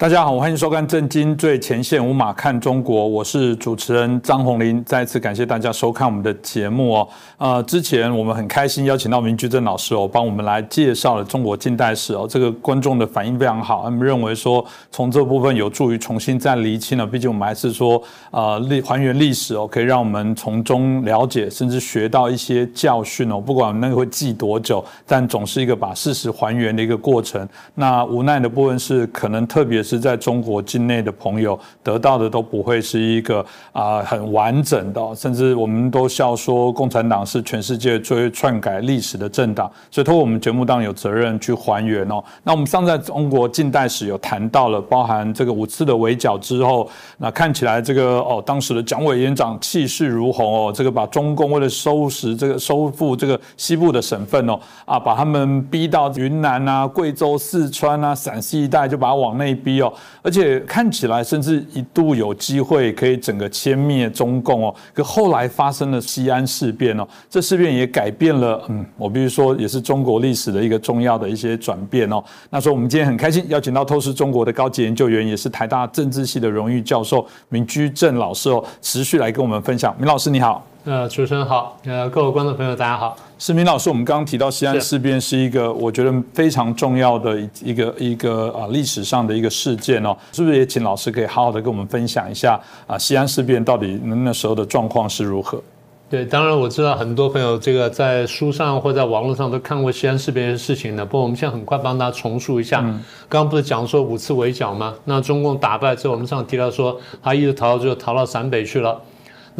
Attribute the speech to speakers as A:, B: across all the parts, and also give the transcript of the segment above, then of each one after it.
A: 大家好，欢迎收看《震惊最前线》，无马看中国，我是主持人张宏林。再次感谢大家收看我们的节目哦。呃，之前我们很开心邀请到明居正老师哦，帮我们来介绍了中国近代史哦。这个观众的反应非常好，他们认为说从这部分有助于重新再厘清了。毕竟我们还是说呃历还原历史哦，可以让我们从中了解，甚至学到一些教训哦。不管那个会记多久，但总是一个把事实还原的一个过程。那无奈的部分是可能特别。是在中国境内的朋友得到的都不会是一个啊很完整的，甚至我们都笑说共产党是全世界最篡改历史的政党，所以通过我们节目当然有责任去还原哦。那我们上在中国近代史有谈到了，包含这个五次的围剿之后，那看起来这个哦当时的蒋委员长气势如虹哦，这个把中共为了收拾这个收复这个西部的省份哦啊，把他们逼到云南啊、贵州、四川啊、陕西一带，就把他往内逼。而且看起来甚至一度有机会可以整个歼灭中共哦，可后来发生了西安事变哦，这事变也改变了，嗯，我必须说也是中国历史的一个重要的一些转变哦。那说我们今天很开心邀请到透视中国的高级研究员，也是台大政治系的荣誉教授明居正老师哦，持续来跟我们分享。明老师你好。
B: 呃，主持人好，呃，各位观众朋友，大家好。
A: 施明老师，我们刚刚提到西安事变是一个我觉得非常重要的一个一个啊历史上的一个事件哦，是不是也请老师可以好好的跟我们分享一下啊西安事变到底那时候的状况是如何？
B: 对，当然我知道很多朋友这个在书上或在网络上都看过西安事变的事情的，不过我们现在很快帮大家重述一下。刚刚不是讲说五次围剿吗？那中共打败之后，我们上提到说他一直逃到最后逃到陕北去了。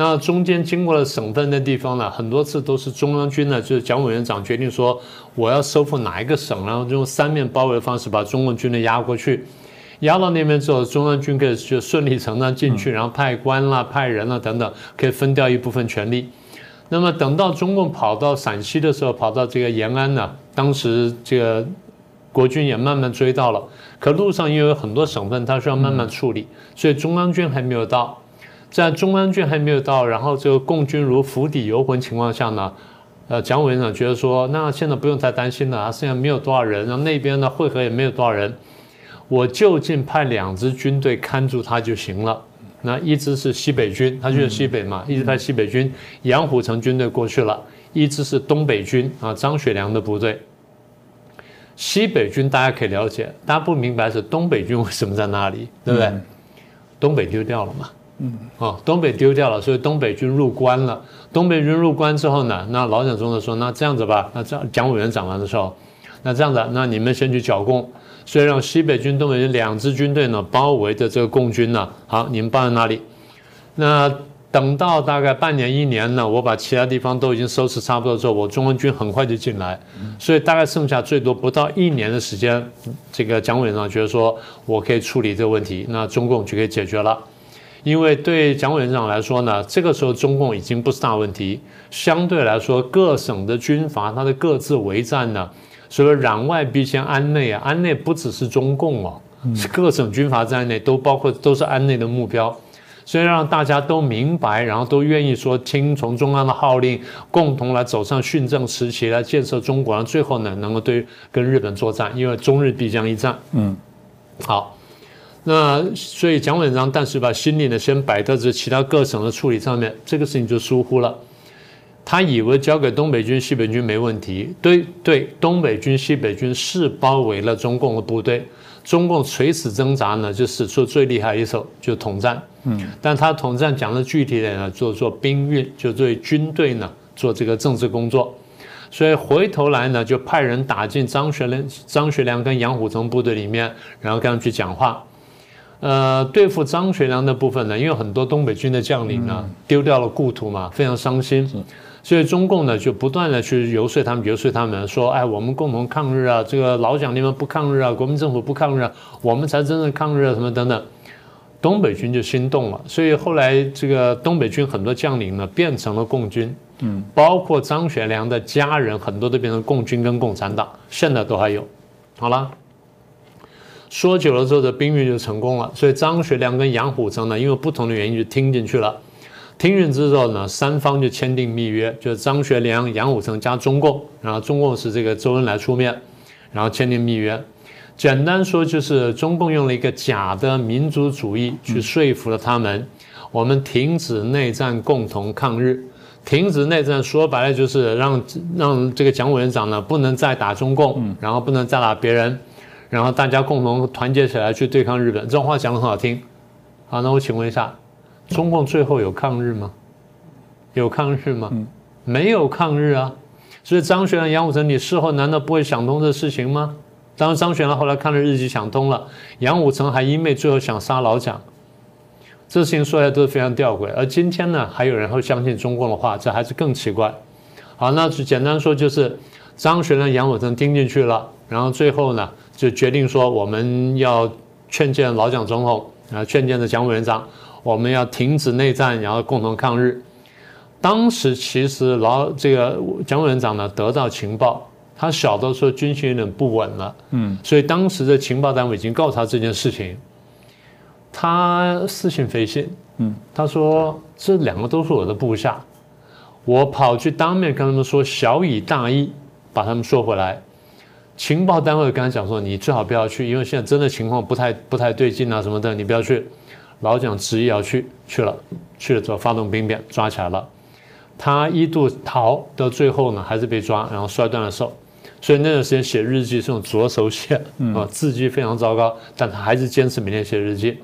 B: 那中间经过了省份的地方呢，很多次都是中央军呢，就是蒋委员长决定说我要收复哪一个省，然后用三面包围的方式把中共军队压过去，压到那边之后，中央军可以就顺理成章进去，然后派官啦、派人啦等等，可以分掉一部分权力。那么等到中共跑到陕西的时候，跑到这个延安呢，当时这个国军也慢慢追到了，可路上因为有很多省份，他需要慢慢处理，所以中央军还没有到。在中央军还没有到，然后这个共军如釜底游魂情况下呢，呃，蒋委员长觉得说，那现在不用太担心了啊，现在没有多少人，然后那边呢汇合也没有多少人，我就近派两支军队看住他就行了。那一支是西北军，他就是西北嘛，一支派西北军，杨虎城军队过去了；一支是东北军啊，张学良的部队。西北军大家可以了解，大家不明白是东北军为什么在那里，对不对？东北丢掉了嘛。嗯，哦，东北丢掉了，所以东北军入关了。东北军入关之后呢，那老蒋中的说，那这样子吧，那这样蒋委员长的时候，那这样子，那你们先去剿共，所以让西北军、东北军两支军队呢包围着这个共军呢。好，你们包在哪里？那等到大概半年、一年呢，我把其他地方都已经收拾差不多之后，我中央军很快就进来，所以大概剩下最多不到一年的时间，这个蒋委员长觉得说我可以处理这个问题，那中共就可以解决了。因为对蒋委员长来说呢，这个时候中共已经不是大问题。相对来说，各省的军阀他的各自为战呢，所以攘外必先安内啊，安内不只是中共哦，是各省军阀在内都包括都是安内的目标。所以让大家都明白，然后都愿意说听从中央的号令，共同来走上训政时期来建设中国，然后最后呢能够对跟日本作战，因为中日必将一战。嗯，好。那所以蒋委员长，但是把心里呢先摆到这其他各省的处理上面，这个事情就疏忽了。他以为交给东北军、西北军没问题，对对，东北军、西北军是包围了中共的部队，中共垂死挣扎呢，就使出最厉害一手，就统战。嗯，但他统战讲的具体点呢，做做兵运，就对军队呢做这个政治工作。所以回头来呢，就派人打进张学良、张学良跟杨虎城部队里面，然后跟他们去讲话。呃，对付张学良的部分呢，因为很多东北军的将领呢丢掉了故土嘛，非常伤心，所以中共呢就不断的去游说他们，游说他们说，哎，我们共同抗日啊，这个老蒋你们不抗日啊，国民政府不抗日，啊，我们才真正抗日啊，什么等等，东北军就心动了，所以后来这个东北军很多将领呢变成了共军，嗯，包括张学良的家人很多都变成共军跟共产党，现在都还有，好了。说久了之后，这兵运就成功了。所以张学良跟杨虎城呢，因为不同的原因就听进去了。听进之后呢，三方就签订密约，就是张学良、杨虎城加中共，然后中共是这个周恩来出面，然后签订密约。简单说就是中共用了一个假的民族主义去说服了他们，我们停止内战，共同抗日。停止内战说白了就是让让这个蒋委员长呢不能再打中共，然后不能再打别人，然后大家共同团结起来去对抗日本。这种话讲得很好听。好，那我请问一下，中共最后有抗日吗？有抗日吗？没有抗日啊。所以张学良、杨虎城，你事后难道不会想通这事情吗？当然，张学良后来看了日记想通了，杨虎城还因为最后想杀老蒋。这事情说来都是非常吊诡，而今天呢，还有人会相信中共的话，这还是更奇怪。好，那就简单说，就是张学良、杨虎城听进去了，然后最后呢，就决定说我们要劝谏老蒋总统啊，劝谏的蒋委员长，我们要停止内战，然后共同抗日。当时其实老这个蒋委员长呢得到情报，他晓得说军心有点不稳了，嗯，所以当时的情报单位已经告诉他这件事情。他似信非信，嗯，他说这两个都是我的部下，我跑去当面跟他们说，小以大义把他们说回来。情报单位跟他讲说，你最好不要去，因为现在真的情况不太不太对劲啊什么的，你不要去。老蒋执意要去，去了，去了之后发动兵变，抓起来了。他一度逃，到最后呢还是被抓，然后摔断了手。所以那段时间写日记是用左手写，啊，字迹非常糟糕，但他还是坚持每天写日记。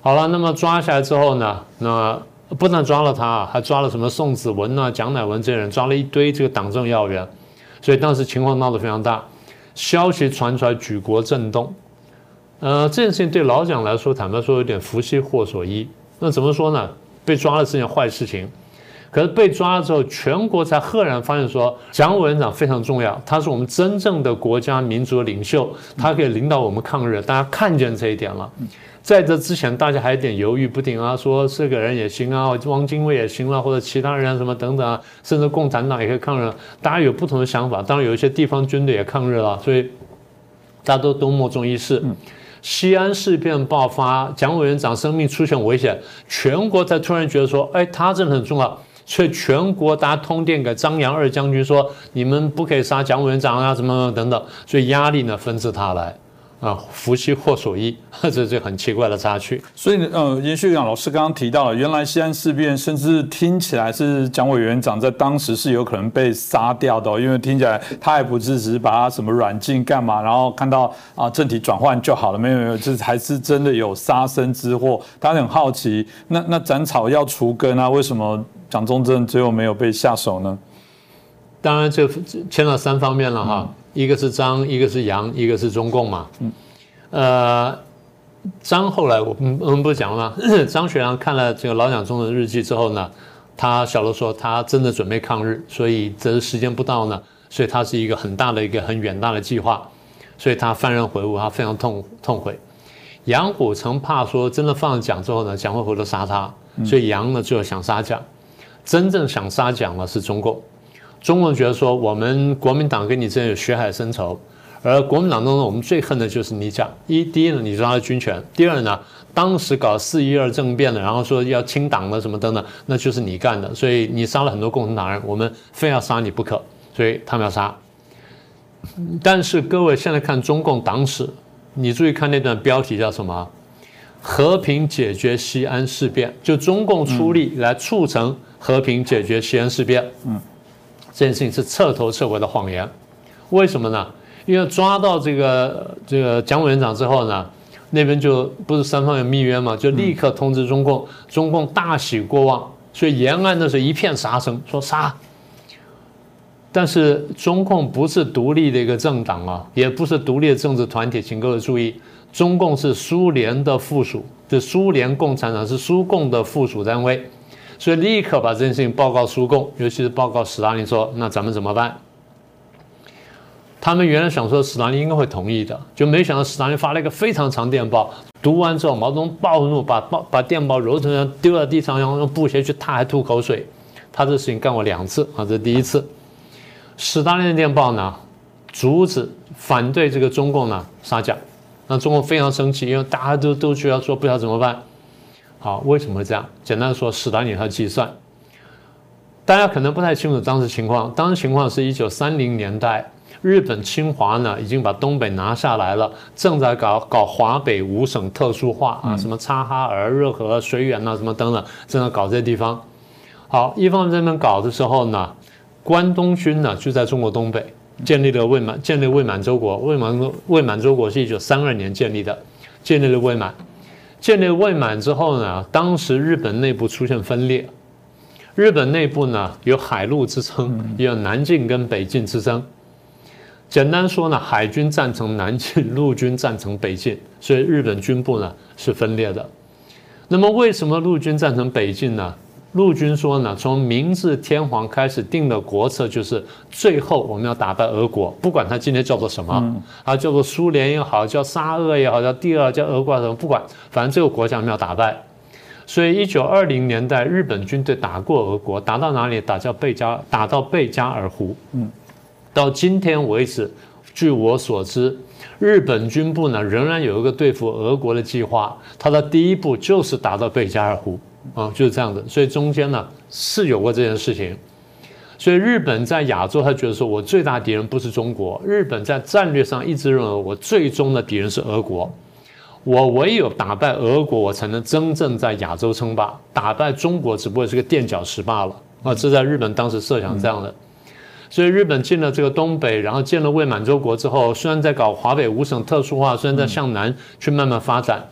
B: 好了，那么抓起来之后呢？那不但抓了他，还抓了什么宋子文呐、蒋乃文这些人，抓了一堆这个党政要员。所以当时情况闹得非常大，消息传出来，举国震动。呃，这件事情对老蒋来说，坦白说有点福兮祸所依。那怎么说呢？被抓了是件坏事情，可是被抓了之后，全国才赫然发现说，蒋委员长非常重要，他是我们真正的国家民族领袖，他可以领导我们抗日。大家看见这一点了。在这之前，大家还有点犹豫不定啊，说这个人也行啊，汪精卫也行了，或者其他人什么等等啊，甚至共产党也可以抗日，大家有不同的想法。当然，有一些地方军队也抗日了，所以大家都都莫衷一是。西安事变爆发，蒋委员长生命出现危险，全国才突然觉得说，哎，他真的很重要，所以全国大家通电给张杨二将军说，你们不可以杀蒋委员长啊，什么等等，所以压力呢纷至沓来。啊，福兮祸所依，这是很奇怪的插曲。
A: 所以，呃，延续讲老师刚刚提到了，原来西安事变，甚至听起来是蒋委员长在当时是有可能被杀掉的，因为听起来他还不是只是把他什么软禁干嘛，然后看到啊政体转换就好了，没有没有，这还是真的有杀身之祸。大家很好奇，那那斩草要除根啊，为什么蒋中正最后没有被下手呢？
B: 当然，这牵到三方面了哈。一个是张，一个是杨，一个是中共嘛。嗯，呃，张后来我我们不是讲了吗？张学良看了这个老蒋中的日记之后呢，他晓得说他真的准备抗日，所以这时间不到呢，所以他是一个很大的一个很远大的计划，所以他幡然悔悟，他非常痛痛悔。杨虎城怕说真的放了蒋之后呢，蒋会回头杀他，所以杨呢就想杀蒋，真正想杀蒋的是中共。中共觉得说，我们国民党跟你之间有血海深仇，而国民党当中我们最恨的就是你讲。一，第一呢，你抓了军权；第二呢，当时搞四一二政变的，然后说要清党的什么等等，那就是你干的。所以你杀了很多共产党人，我们非要杀你不可，所以他们要杀。但是各位现在看中共党史，你注意看那段标题叫什么？和平解决西安事变，就中共出力来促成和平解决西安事变。嗯。这件事情是彻头彻尾的谎言，为什么呢？因为抓到这个这个蒋委员长之后呢，那边就不是三方有密约嘛，就立刻通知中共，中共大喜过望，所以延安那时候一片杀声，说杀。但是中共不是独立的一个政党啊，也不是独立的政治团体，请各位注意，中共是苏联的附属，是苏联共产党是苏共的附属单位。所以立刻把这件事情报告苏共，尤其是报告斯大林，说那咱们怎么办？他们原来想说斯大林应该会同意的，就没想到斯大林发了一个非常长电报。读完之后，毛泽东暴怒，把报把电报揉成丢在地上，然后用布鞋去踏，还吐口水。他这事情干过两次啊，这是第一次。斯大林的电报呢，阻止反对这个中共呢杀蒋，那中共非常生气，因为大家都都觉得说不知道怎么办。好，为什么会这样？简单说，史达林他计算，大家可能不太清楚当时情况。当时情况是一九三零年代，日本侵华呢已经把东北拿下来了，正在搞搞华北五省特殊化啊，什么察哈尔、热河、绥远呐，什么等等，正在搞这些地方。好，一方面这边搞的时候呢，关东军呢就在中国东北建立了未满，建立未满洲国。未满未满洲国是一九三二年建立的，建立了未满。建立未满之后呢，当时日本内部出现分裂，日本内部呢有海陆之争，也有南进跟北进之争。简单说呢，海军赞成南进，陆军赞成北进，所以日本军部呢是分裂的。那么为什么陆军赞成北进呢？陆军说呢，从明治天皇开始定的国策就是最后我们要打败俄国，不管他今天叫做什么，啊叫做苏联也好，叫沙俄也好，叫第二叫俄国什么，不管，反正这个国家我们要打败。所以一九二零年代日本军队打过俄国，打到哪里？打到贝加，打到贝加尔湖。嗯，到今天为止，据我所知，日本军部呢仍然有一个对付俄国的计划，它的第一步就是打到贝加尔湖。啊，就是这样的，所以中间呢是有过这件事情，所以日本在亚洲，他觉得说我最大敌人不是中国，日本在战略上一直认为我最终的敌人是俄国，我唯有打败俄国，我才能真正在亚洲称霸，打败中国只不过是个垫脚石罢了。啊，这在日本当时设想这样的，所以日本进了这个东北，然后建了伪满洲国之后，虽然在搞华北五省特殊化，虽然在向南去慢慢发展。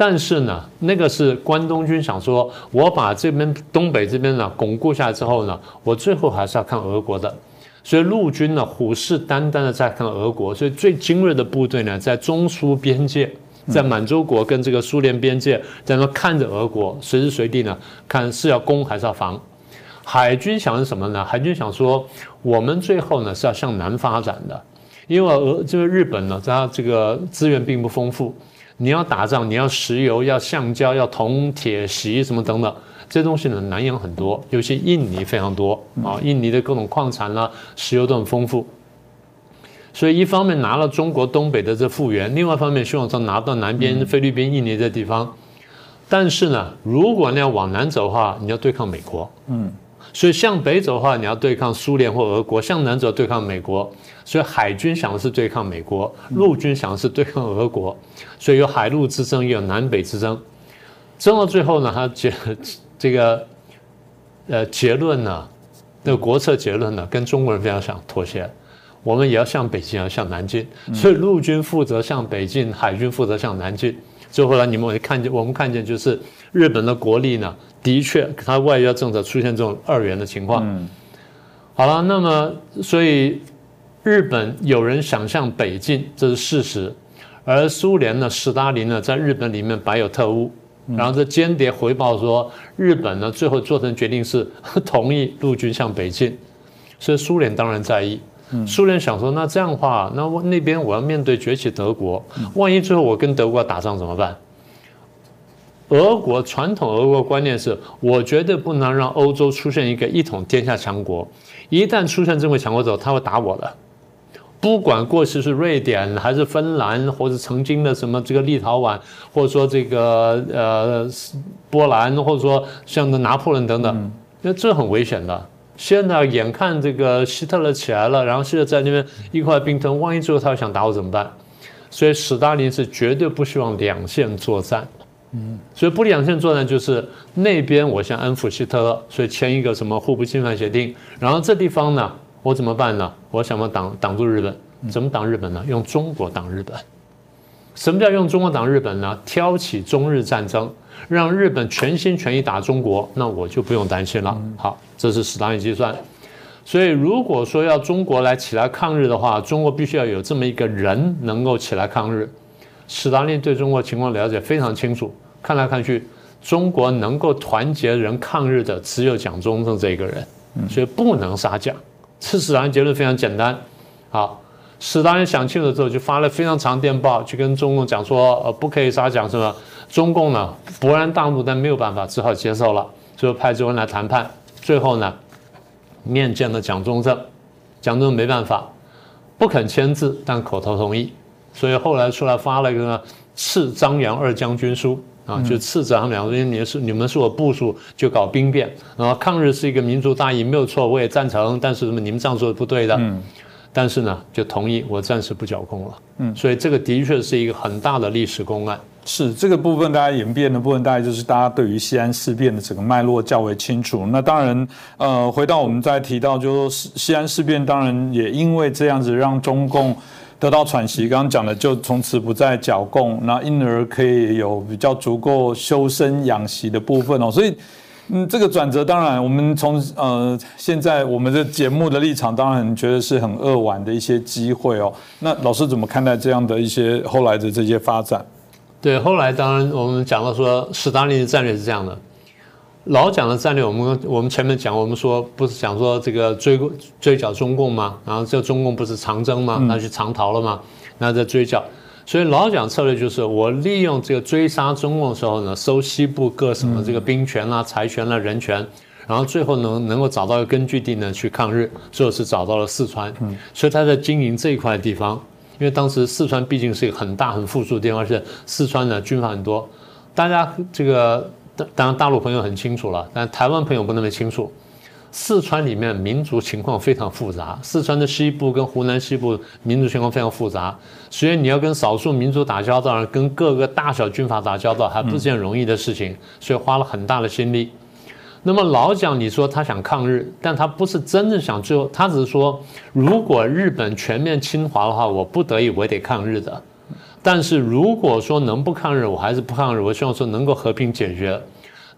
B: 但是呢，那个是关东军想说，我把这边东北这边呢巩固下来之后呢，我最后还是要看俄国的，所以陆军呢虎视眈眈的在看俄国，所以最精锐的部队呢在中苏边界，在满洲国跟这个苏联边界，在那看着俄国，随时随地呢看是要攻还是要防。海军想是什么呢？海军想说，我们最后呢是要向南发展的，因为俄这个日本呢，它这个资源并不丰富。你要打仗，你要石油，要橡胶，要铜、铁、锡什么等等，这些东西呢南洋很多，尤其印尼非常多啊，印尼的各种矿产啦、石油都很丰富。所以一方面拿了中国东北的这复原，另外一方面希望说拿到南边菲律宾、印尼这地方。但是呢，如果你要往南走的话，你要对抗美国，嗯。所以向北走的话，你要对抗苏联或俄国；向南走对抗美国。所以海军想的是对抗美国，陆军想的是对抗俄国。所以有海陆之争，也有南北之争。争到最后呢，他结这个呃结论呢，那个国策结论呢，跟中国人非常想妥协。我们也要向北进，要向南进。所以陆军负责向北进，海军负责向南进。最后来你们会看见，我们看见就是日本的国力呢。的确，它外交政策出现这种二元的情况。嗯，好了，那么所以日本有人想向北进，这是事实。而苏联呢，斯大林呢，在日本里面摆有特务，然后这间谍回报说，日本呢最后做成决定是 同意陆军向北进。所以苏联当然在意。苏联想说，那这样的话，那我那边我要面对崛起德国，万一最后我跟德国打仗怎么办？俄国传统俄国观念是我绝对不能让欧洲出现一个一统天下强国，一旦出现这么强国之后，他会打我的。不管过去是瑞典还是芬兰，或者曾经的什么这个立陶宛，或者说这个呃波兰，或者说像的拿破仑等等，那这很危险的。现在眼看这个希特勒起来了，然后希特在那边一块冰吞，万一最后他想打我怎么办？所以斯大林是绝对不希望两线作战。嗯，所以不两线作战就是那边我先安抚希特勒，所以签一个什么互不侵犯协定，然后这地方呢，我怎么办呢？我想要挡挡住日本，怎么挡日本呢？用中国挡日本。什么叫用中国挡日本呢？挑起中日战争，让日本全心全意打中国，那我就不用担心了。好，这是斯大林计算。所以如果说要中国来起来抗日的话，中国必须要有这么一个人能够起来抗日。斯大林对中国情况了解非常清楚，看来看去，中国能够团结人抗日的只有蒋中正这一个人，所以不能杀蒋。这斯大林结论非常简单。好，斯大林想清楚之后，就发了非常长电报，去跟中共讲说，呃，不可以杀蒋，是吧？中共呢勃然大怒，但没有办法，只好接受了，最后派周恩来谈判，最后呢面见了蒋中正，蒋中正没办法，不肯签字，但口头同意。所以后来出来发了一个赐张杨二将军书啊，就赐他们两个人，你是你们是我部署就搞兵变，然后抗日是一个民族大义，没有错，我也赞成。但是什么你们这样做是不对的。但是呢，就同意我暂时不剿共了。嗯，所以这个的确是一个很大的历史公案。
A: 是这个部分，大家演变的部分，大概就是大家对于西安事变的整个脉络较为清楚。那当然，呃，回到我们再提到，就说西安事变，当然也因为这样子让中共得到喘息。刚刚讲的，就从此不再剿共，那因而可以有比较足够修身养息的部分哦。所以，嗯，这个转折，当然我们从呃现在我们的节目的立场，当然觉得是很扼腕的一些机会哦。那老师怎么看待这样的一些后来的这些发展？
B: 对，后来当然我们讲到说，斯大林的战略是这样的。老蒋的战略，我们我们前面讲，我们说不是讲说这个追追剿中共吗？然后这中共不是长征吗？那去长逃了吗？那在追剿。所以老蒋策略就是我利用这个追杀中共的时候呢，收西部各省的这个兵权啦、财权啦、人权，然后最后能能够找到一个根据地呢去抗日，最后是找到了四川。所以他在经营这一块地方。因为当时四川毕竟是一个很大很富庶的地方，而且四川呢军阀很多。大家这个当然大陆朋友很清楚了，但台湾朋友不那么清楚。四川里面民族情况非常复杂，四川的西部跟湖南西部民族情况非常复杂，所以你要跟少数民族打交道，跟各个大小军阀打交道，还不是件容易的事情，所以花了很大的心力。那么老蒋，你说他想抗日，但他不是真正想最后，他只是说，如果日本全面侵华的话，我不得已我得抗日的。但是如果说能不抗日，我还是不抗日。我希望说能够和平解决。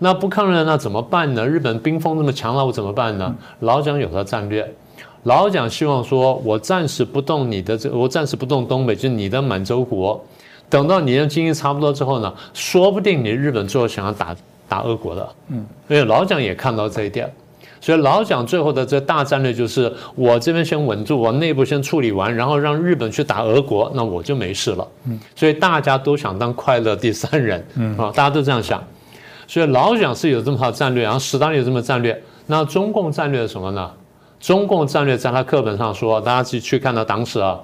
B: 那不抗日那怎么办呢？日本兵锋那么强了，我怎么办呢？老蒋有他战略，老蒋希望说，我暂时不动你的这，我暂时不动东北，就是你的满洲国，等到你的经济差不多之后呢，说不定你日本最后想要打。打俄国的，嗯，因为老蒋也看到这一点，所以老蒋最后的这大战略就是，我这边先稳住，我内部先处理完，然后让日本去打俄国，那我就没事了，嗯，所以大家都想当快乐第三人，嗯。啊，大家都这样想，所以老蒋是有这么好战略，然后史达林有这么战略，那中共战略是什么呢？中共战略在他课本上说，大家去去看到党史啊，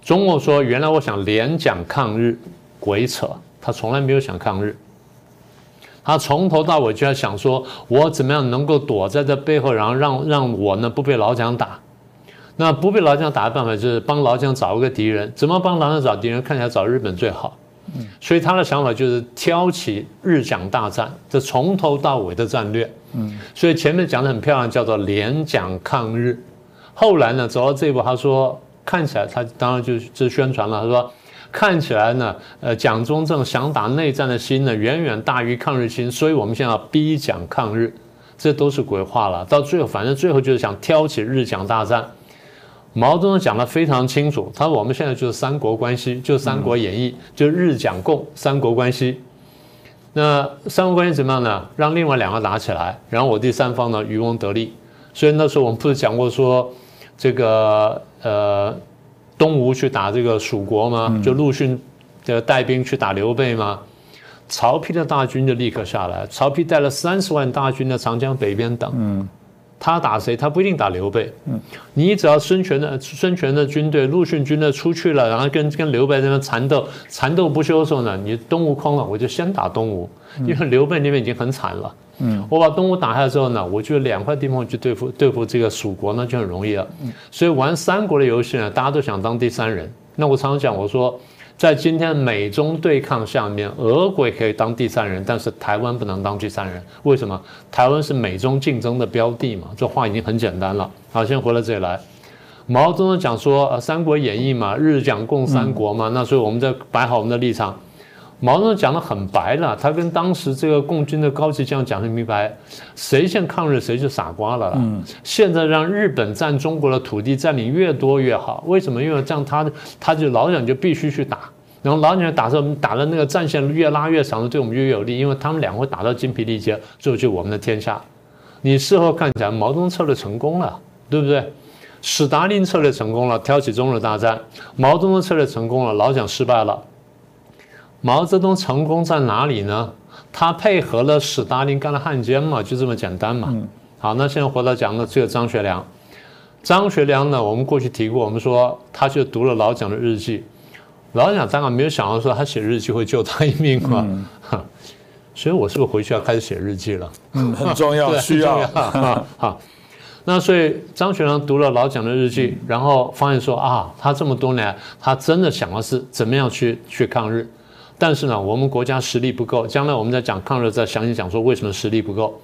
B: 中共说原来我想连蒋抗日，鬼扯，他从来没有想抗日。他从头到尾就在想说，我怎么样能够躲在这背后，然后让让我呢不被老蒋打。那不被老蒋打的办法就是帮老蒋找一个敌人。怎么帮老蒋找敌人？看起来找日本最好。所以他的想法就是挑起日蒋大战，这从头到尾的战略。嗯。所以前面讲的很漂亮，叫做联蒋抗日。后来呢，走到这一步，他说看起来他当然就就宣传了，他说。看起来呢，呃，蒋中正想打内战的心呢，远远大于抗日心，所以我们现在要逼蒋抗日，这都是鬼话了。到最后，反正最后就是想挑起日蒋大战。毛泽东讲得非常清楚，他说我们现在就是三国关系，就《三国演义》，就日蒋共三国关系。那三国关系怎么样呢？让另外两个打起来，然后我第三方呢渔翁得利。所以那时候我们不是讲过说，这个呃。东吴去打这个蜀国吗？就陆逊的带兵去打刘备吗？曹丕的大军就立刻下来。曹丕带了三十万大军在长江北边等。嗯，他打谁？他不一定打刘备。嗯，你只要孙权的孙权的军队、陆逊军队出去了，然后跟跟刘备在那边缠斗，缠斗不休的时候呢，你东吴空了，我就先打东吴，因为刘备那边已经很惨了。嗯，我把东吴打下来之后呢，我就两块地方去对付对付这个蜀国，呢就很容易了。所以玩三国的游戏呢，大家都想当第三人。那我常常讲，我说在今天美中对抗下面，俄国可以当第三人，但是台湾不能当第三人。为什么？台湾是美中竞争的标的嘛。这话已经很简单了。好，先回到这里来。毛泽东讲说，呃，《三国演义》嘛，日讲共三国嘛，那所以我们在摆好我们的立场。毛泽东讲的很白了，他跟当时这个共军的高级将讲的明白，谁先抗日谁就傻瓜了。嗯，现在让日本占中国的土地占领越多越好，为什么？因为这样他他就老蒋就必须去打，然后老蒋打着打的那个战线越拉越长，对我们越有利，因为他们两会打到精疲力竭，最后就我们的天下。你事后看起来毛泽东策略成功了，对不对？史达林策略成功了，挑起中日大战；毛泽东策略成功了，老蒋失败了。毛泽东成功在哪里呢？他配合了史达林干了汉奸嘛，就这么简单嘛。好，那现在回到讲的只有张学良。张学良呢，我们过去提过，我们说他就读了老蒋的日记。老蒋当然没有想到说他写日记会救他一命嘛。所以我是不是回去要开始写日记了？
A: 嗯，很重要，需要。
B: 好，那所以张学良读了老蒋的日记，然后发现说啊，他这么多年，他真的想的是怎么样去去抗日，但是呢，我们国家实力不够。将来我们在讲抗日，再详细讲说为什么实力不够。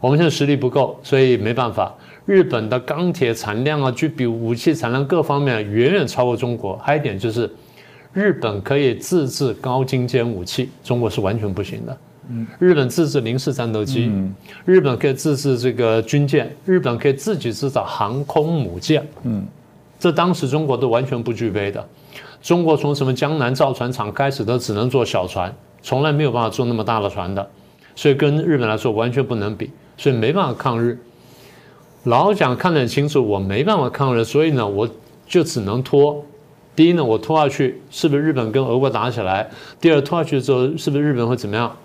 B: 我们现在实力不够，所以没办法。日本的钢铁产量啊，就比武器产量各方面远远超过中国。还有一点就是，日本可以自制高精尖武器，中国是完全不行的。日本自制零式战斗机，日本可以自制这个军舰，日本可以自己制造航空母舰。嗯，这当时中国都完全不具备的。中国从什么江南造船厂开始，都只能做小船，从来没有办法做那么大的船的，所以跟日本来说完全不能比，所以没办法抗日。老蒋看得很清楚，我没办法抗日，所以呢，我就只能拖。第一呢，我拖下去，是不是日本跟俄国打起来？第二，拖下去之后，是不是日本会怎么样？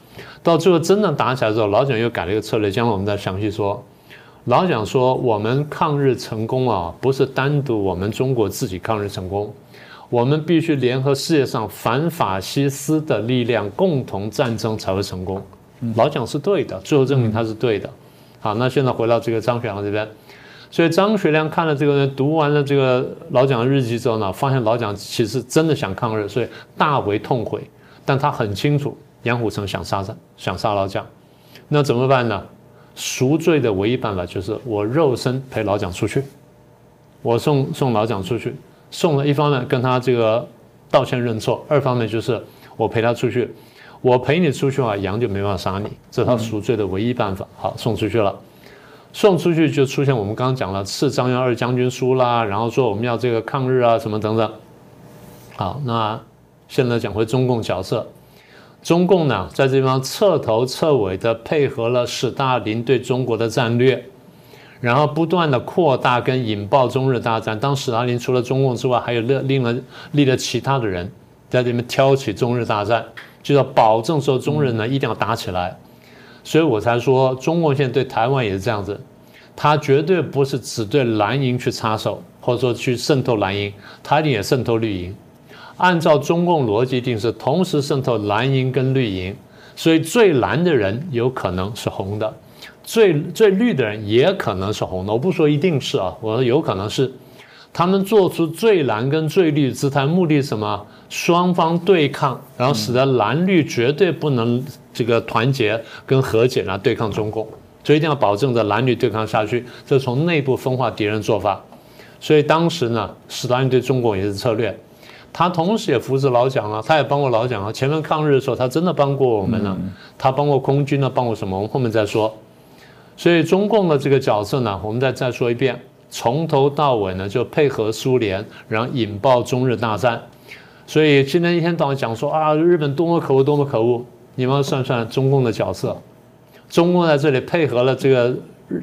B: 到最后真的打起来之后，老蒋又改了一个策略，将来我们再详细说。老蒋说，我们抗日成功啊，不是单独我们中国自己抗日成功，我们必须联合世界上反法西斯的力量，共同战争才会成功。老蒋是对的，最后证明他是对的。好，那现在回到这个张学良这边，所以张学良看了这个人读完了这个老蒋的日记之后呢，发现老蒋其实真的想抗日，所以大为痛悔，但他很清楚。杨虎城想杀他，想杀老蒋，那怎么办呢？赎罪的唯一办法就是我肉身陪老蒋出去，我送送老蒋出去，送了一方面跟他这个道歉认错，二方面就是我陪他出去，我陪你出去啊，羊就没办法杀你，这是他赎罪的唯一办法。好，送出去了，送出去就出现我们刚刚讲了赐张杨二将军书啦，然后说我们要这个抗日啊什么等等。好，那现在讲回中共角色。中共呢，在这地方彻头彻尾的配合了史大林对中国的战略，然后不断的扩大跟引爆中日大战。当史大林除了中共之外，还有另另了立了其他的人在里面挑起中日大战，就要保证说中日呢一定要打起来。所以我才说，中共现在对台湾也是这样子，他绝对不是只对蓝营去插手，或者说去渗透蓝营，他一定也渗透绿营。按照中共逻辑定是同时渗透蓝营跟绿营，所以最蓝的人有可能是红的，最最绿的人也可能是红的。我不说一定是啊，我说有可能是，他们做出最蓝跟最绿姿态，目的是什么？双方对抗，然后使得蓝绿绝对不能这个团结跟和解来对抗中共，所以一定要保证着蓝绿对抗下去，这是从内部分化敌人做法。所以当时呢，史达林对中国也是策略。他同时也扶持老蒋了，他也帮过老蒋啊。前面抗日的时候，他真的帮过我们了。他帮过空军呢，帮过什么？我们后面再说。所以中共的这个角色呢，我们再再说一遍，从头到尾呢就配合苏联，然后引爆中日大战。所以今天一天到晚讲说啊，日本多么可恶，多么可恶。你们算算中共的角色，中共在这里配合了这个。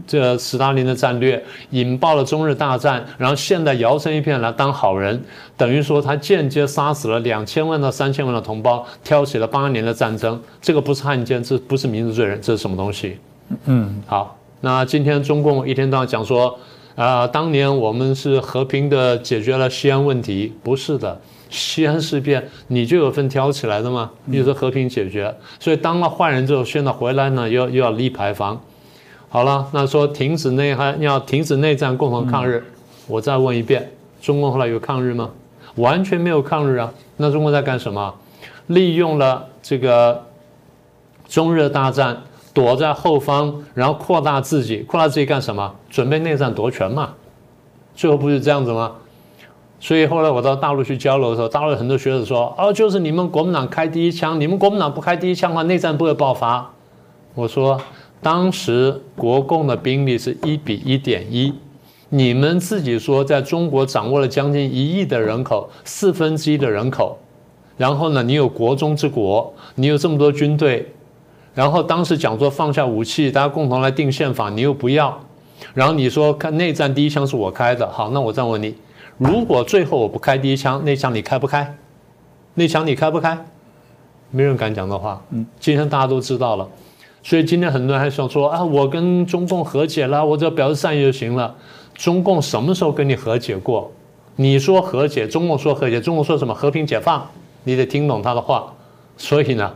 B: 这斯大林的战略引爆了中日大战，然后现在摇身一变来当好人，等于说他间接杀死了两千万到三千万的同胞，挑起了八年的战争。这个不是汉奸，这不是民族罪人，这是什么东西？嗯，好，那今天中共一天到晚讲说，啊，当年我们是和平的解决了西安问题，不是的，西安事变你就有份挑起来的吗？你说和平解决，所以当了坏人之后，现在回来呢，又又要立牌坊。好了，那说停止内涵，要停止内战，共同抗日。我再问一遍，中共后来有抗日吗？完全没有抗日啊。那中共在干什么？利用了这个中日大战，躲在后方，然后扩大自己，扩大自己干什么？准备内战夺权嘛。最后不是这样子吗？所以后来我到大陆去交流的时候，大陆很多学者说：“哦，就是你们国民党开第一枪，你们国民党不开第一枪的话，内战不会爆发。”我说。当时国共的兵力是一比一点一，你们自己说，在中国掌握了将近一亿的人口，四分之一的人口，然后呢，你有国中之国，你有这么多军队，然后当时讲说放下武器，大家共同来定宪法，你又不要，然后你说看内战第一枪是我开的，好，那我再问你，如果最后我不开第一枪，那枪你开不开？那枪你开不开？没人敢讲的话，嗯，今天大家都知道了。所以今天很多人还想说啊，我跟中共和解了，我只要表示善意就行了。中共什么时候跟你和解过？你说和解，中共说和解，中共说什么和平解放？你得听懂他的话。所以呢，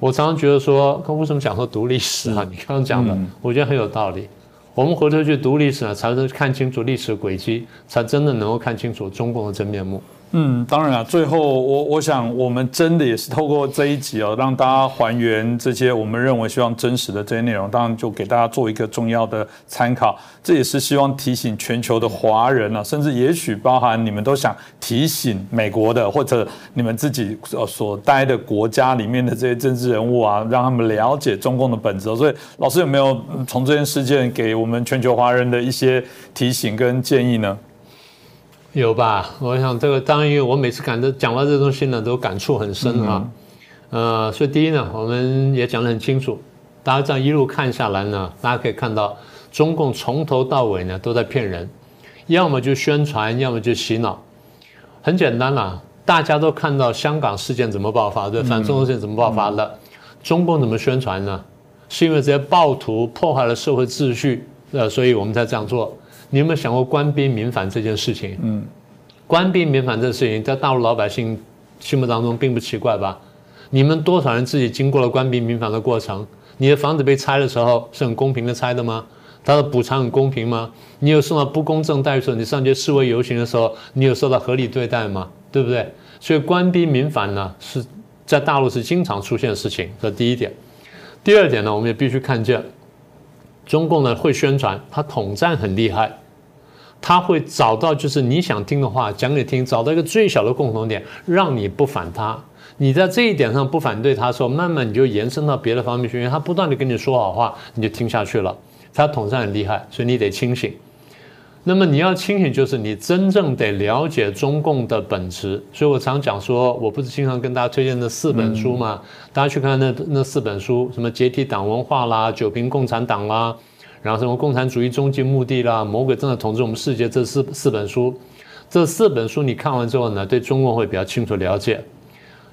B: 我常常觉得说，为什么讲说读历史啊？你刚刚讲的，我觉得很有道理。我们回头去读历史呢，才能看清楚历史轨迹，才真的能够看清楚中共的真面目。
A: 嗯，当然了，最后我我想，我们真的也是透过这一集哦，让大家还原这些我们认为希望真实的这些内容，当然就给大家做一个重要的参考。这也是希望提醒全球的华人啊，甚至也许包含你们都想提醒美国的，或者你们自己呃所待的国家里面的这些政治人物啊，让他们了解中共的本质。所以，老师有没有从这件事件给我们全球华人的一些提醒跟建议呢？
B: 有吧？我想这个当然，因为我每次感到讲到这东西呢，都感触很深啊。呃，所以第一呢，我们也讲得很清楚，大家这样一路看下来呢，大家可以看到，中共从头到尾呢都在骗人，要么就宣传，要么就洗脑。很简单啦，大家都看到香港事件怎么爆发，对反中事件怎么爆发的，中共怎么宣传呢？是因为这些暴徒破坏了社会秩序，呃，所以我们才这样做。你有没有想过官兵民反这件事情？嗯，官兵民反这事情，在大陆老百姓心目当中并不奇怪吧？你们多少人自己经过了官兵民反的过程？你的房子被拆的时候是很公平的拆的吗？他的补偿很公平吗？你有受到不公正待遇的时候，你上街示威游行的时候，你有受到合理对待吗？对不对？所以官兵民反呢，是在大陆是经常出现的事情。这第一点。第二点呢，我们也必须看见。中共呢会宣传，他统战很厉害，他会找到就是你想听的话讲给听，找到一个最小的共同点，让你不反他。你在这一点上不反对他的时候，慢慢你就延伸到别的方面去，因为他不断的跟你说好话，你就听下去了。他统战很厉害，所以你得清醒。那么你要清醒，就是你真正得了解中共的本质。所以我常讲说，我不是经常跟大家推荐那四本书吗？大家去看那那四本书，什么解体党文化啦，九评共产党啦，然后什么共产主义终极目的啦，魔鬼正在统治我们世界，这四四本书，这四本书你看完之后呢，对中共会比较清楚了解。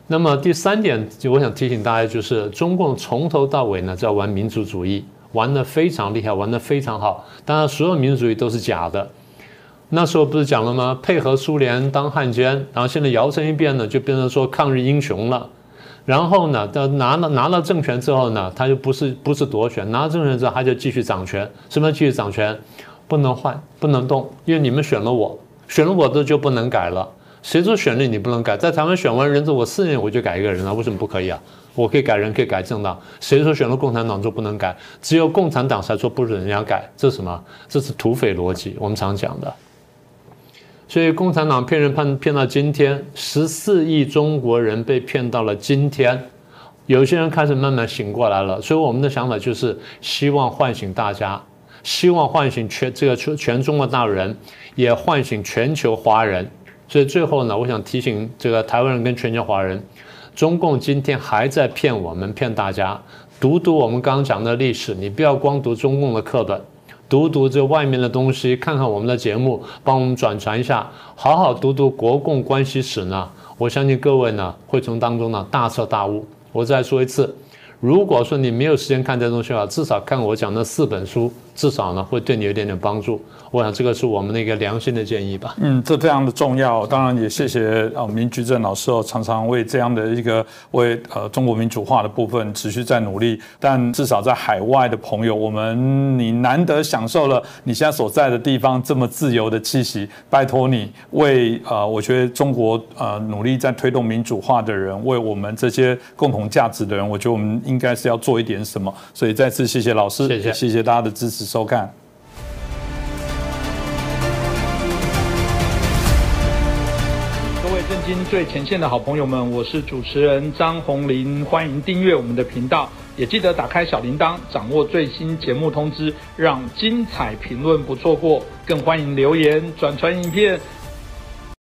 B: 那么第三点，就我想提醒大家，就是中共从头到尾呢，在玩民族主义。玩得非常厉害，玩得非常好。当然，所有民族主义都是假的。那时候不是讲了吗？配合苏联当汉奸，然后现在摇身一变呢，就变成说抗日英雄了。然后呢，他拿了拿了政权之后呢，他就不是不是夺权，拿了政权之后他就继续掌权。什么继续掌权？不能换，不能动，因为你们选了我，选了我的就不能改了。谁说选了你不能改？在台湾选完人之后，我四年我就改一个人了，为什么不可以啊？我可以改人，可以改政党。谁说选了共产党就不能改？只有共产党才说不准人家改，这是什么？这是土匪逻辑。我们常讲的。所以共产党骗人骗骗到今天，十四亿中国人被骗到了今天，有些人开始慢慢醒过来了。所以我们的想法就是希望唤醒大家，希望唤醒全这个全全中国大人，也唤醒全球华人。所以最后呢，我想提醒这个台湾人跟全球华人，中共今天还在骗我们，骗大家。读读我们刚刚讲的历史，你不要光读中共的课本，读读这外面的东西，看看我们的节目，帮我们转传一下，好好读读国共关系史呢。我相信各位呢，会从当中呢大彻大悟。我再说一次，如果说你没有时间看这东西的话，至少看我讲的四本书，至少呢会对你有点点帮助。我想这个是我们的一个良心的建议吧。
A: 嗯，这非常的重要。当然也谢谢啊，明居正老师哦，常常为这样的一个为呃中国民主化的部分持续在努力。但至少在海外的朋友，我们你难得享受了你现在所在的地方这么自由的气息，拜托你为呃，我觉得中国呃努力在推动民主化的人，为我们这些共同价值的人，我觉得我们应应该是要做一点什么。所以再次谢谢老师，
B: 谢谢
A: 谢谢大家的支持收看。震惊最前线的好朋友们，我是主持人张宏林，欢迎订阅我们的频道，也记得打开小铃铛，掌握最新节目通知，让精彩评论不错过。更欢迎留言、转传影片，